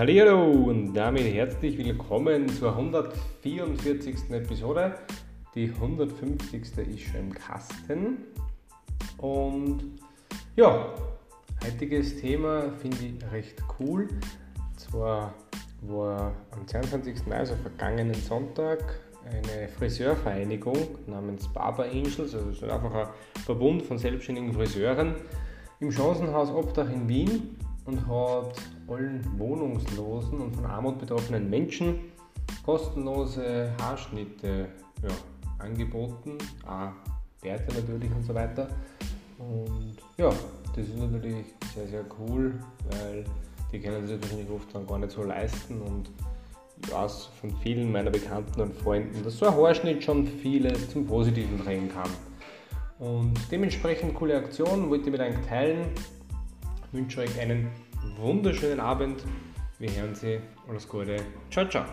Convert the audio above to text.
Hallo und damit herzlich willkommen zur 144. Episode. Die 150. ist schon im Kasten. Und ja, heutiges Thema finde ich recht cool. Zwar war am 22. Mai, also vergangenen Sonntag, eine Friseurvereinigung namens Barber Angels, also so einfach ein Verbund von selbstständigen Friseuren im Chancenhaus Obdach in Wien und hat allen Wohnungslosen und von Armut betroffenen Menschen kostenlose Haarschnitte ja, angeboten, auch Werte natürlich und so weiter. Und ja, das ist natürlich sehr, sehr cool, weil die können sich wahrscheinlich oft dann gar nicht so leisten und ich weiß von vielen meiner Bekannten und Freunden, dass so ein Haarschnitt schon viele zum Positiven drehen kann. Und dementsprechend coole Aktion, wollte ich mit euch teilen. Wünsche euch einen wunderschönen Abend. Wir hören Sie. Alles Gute. Ciao, ciao.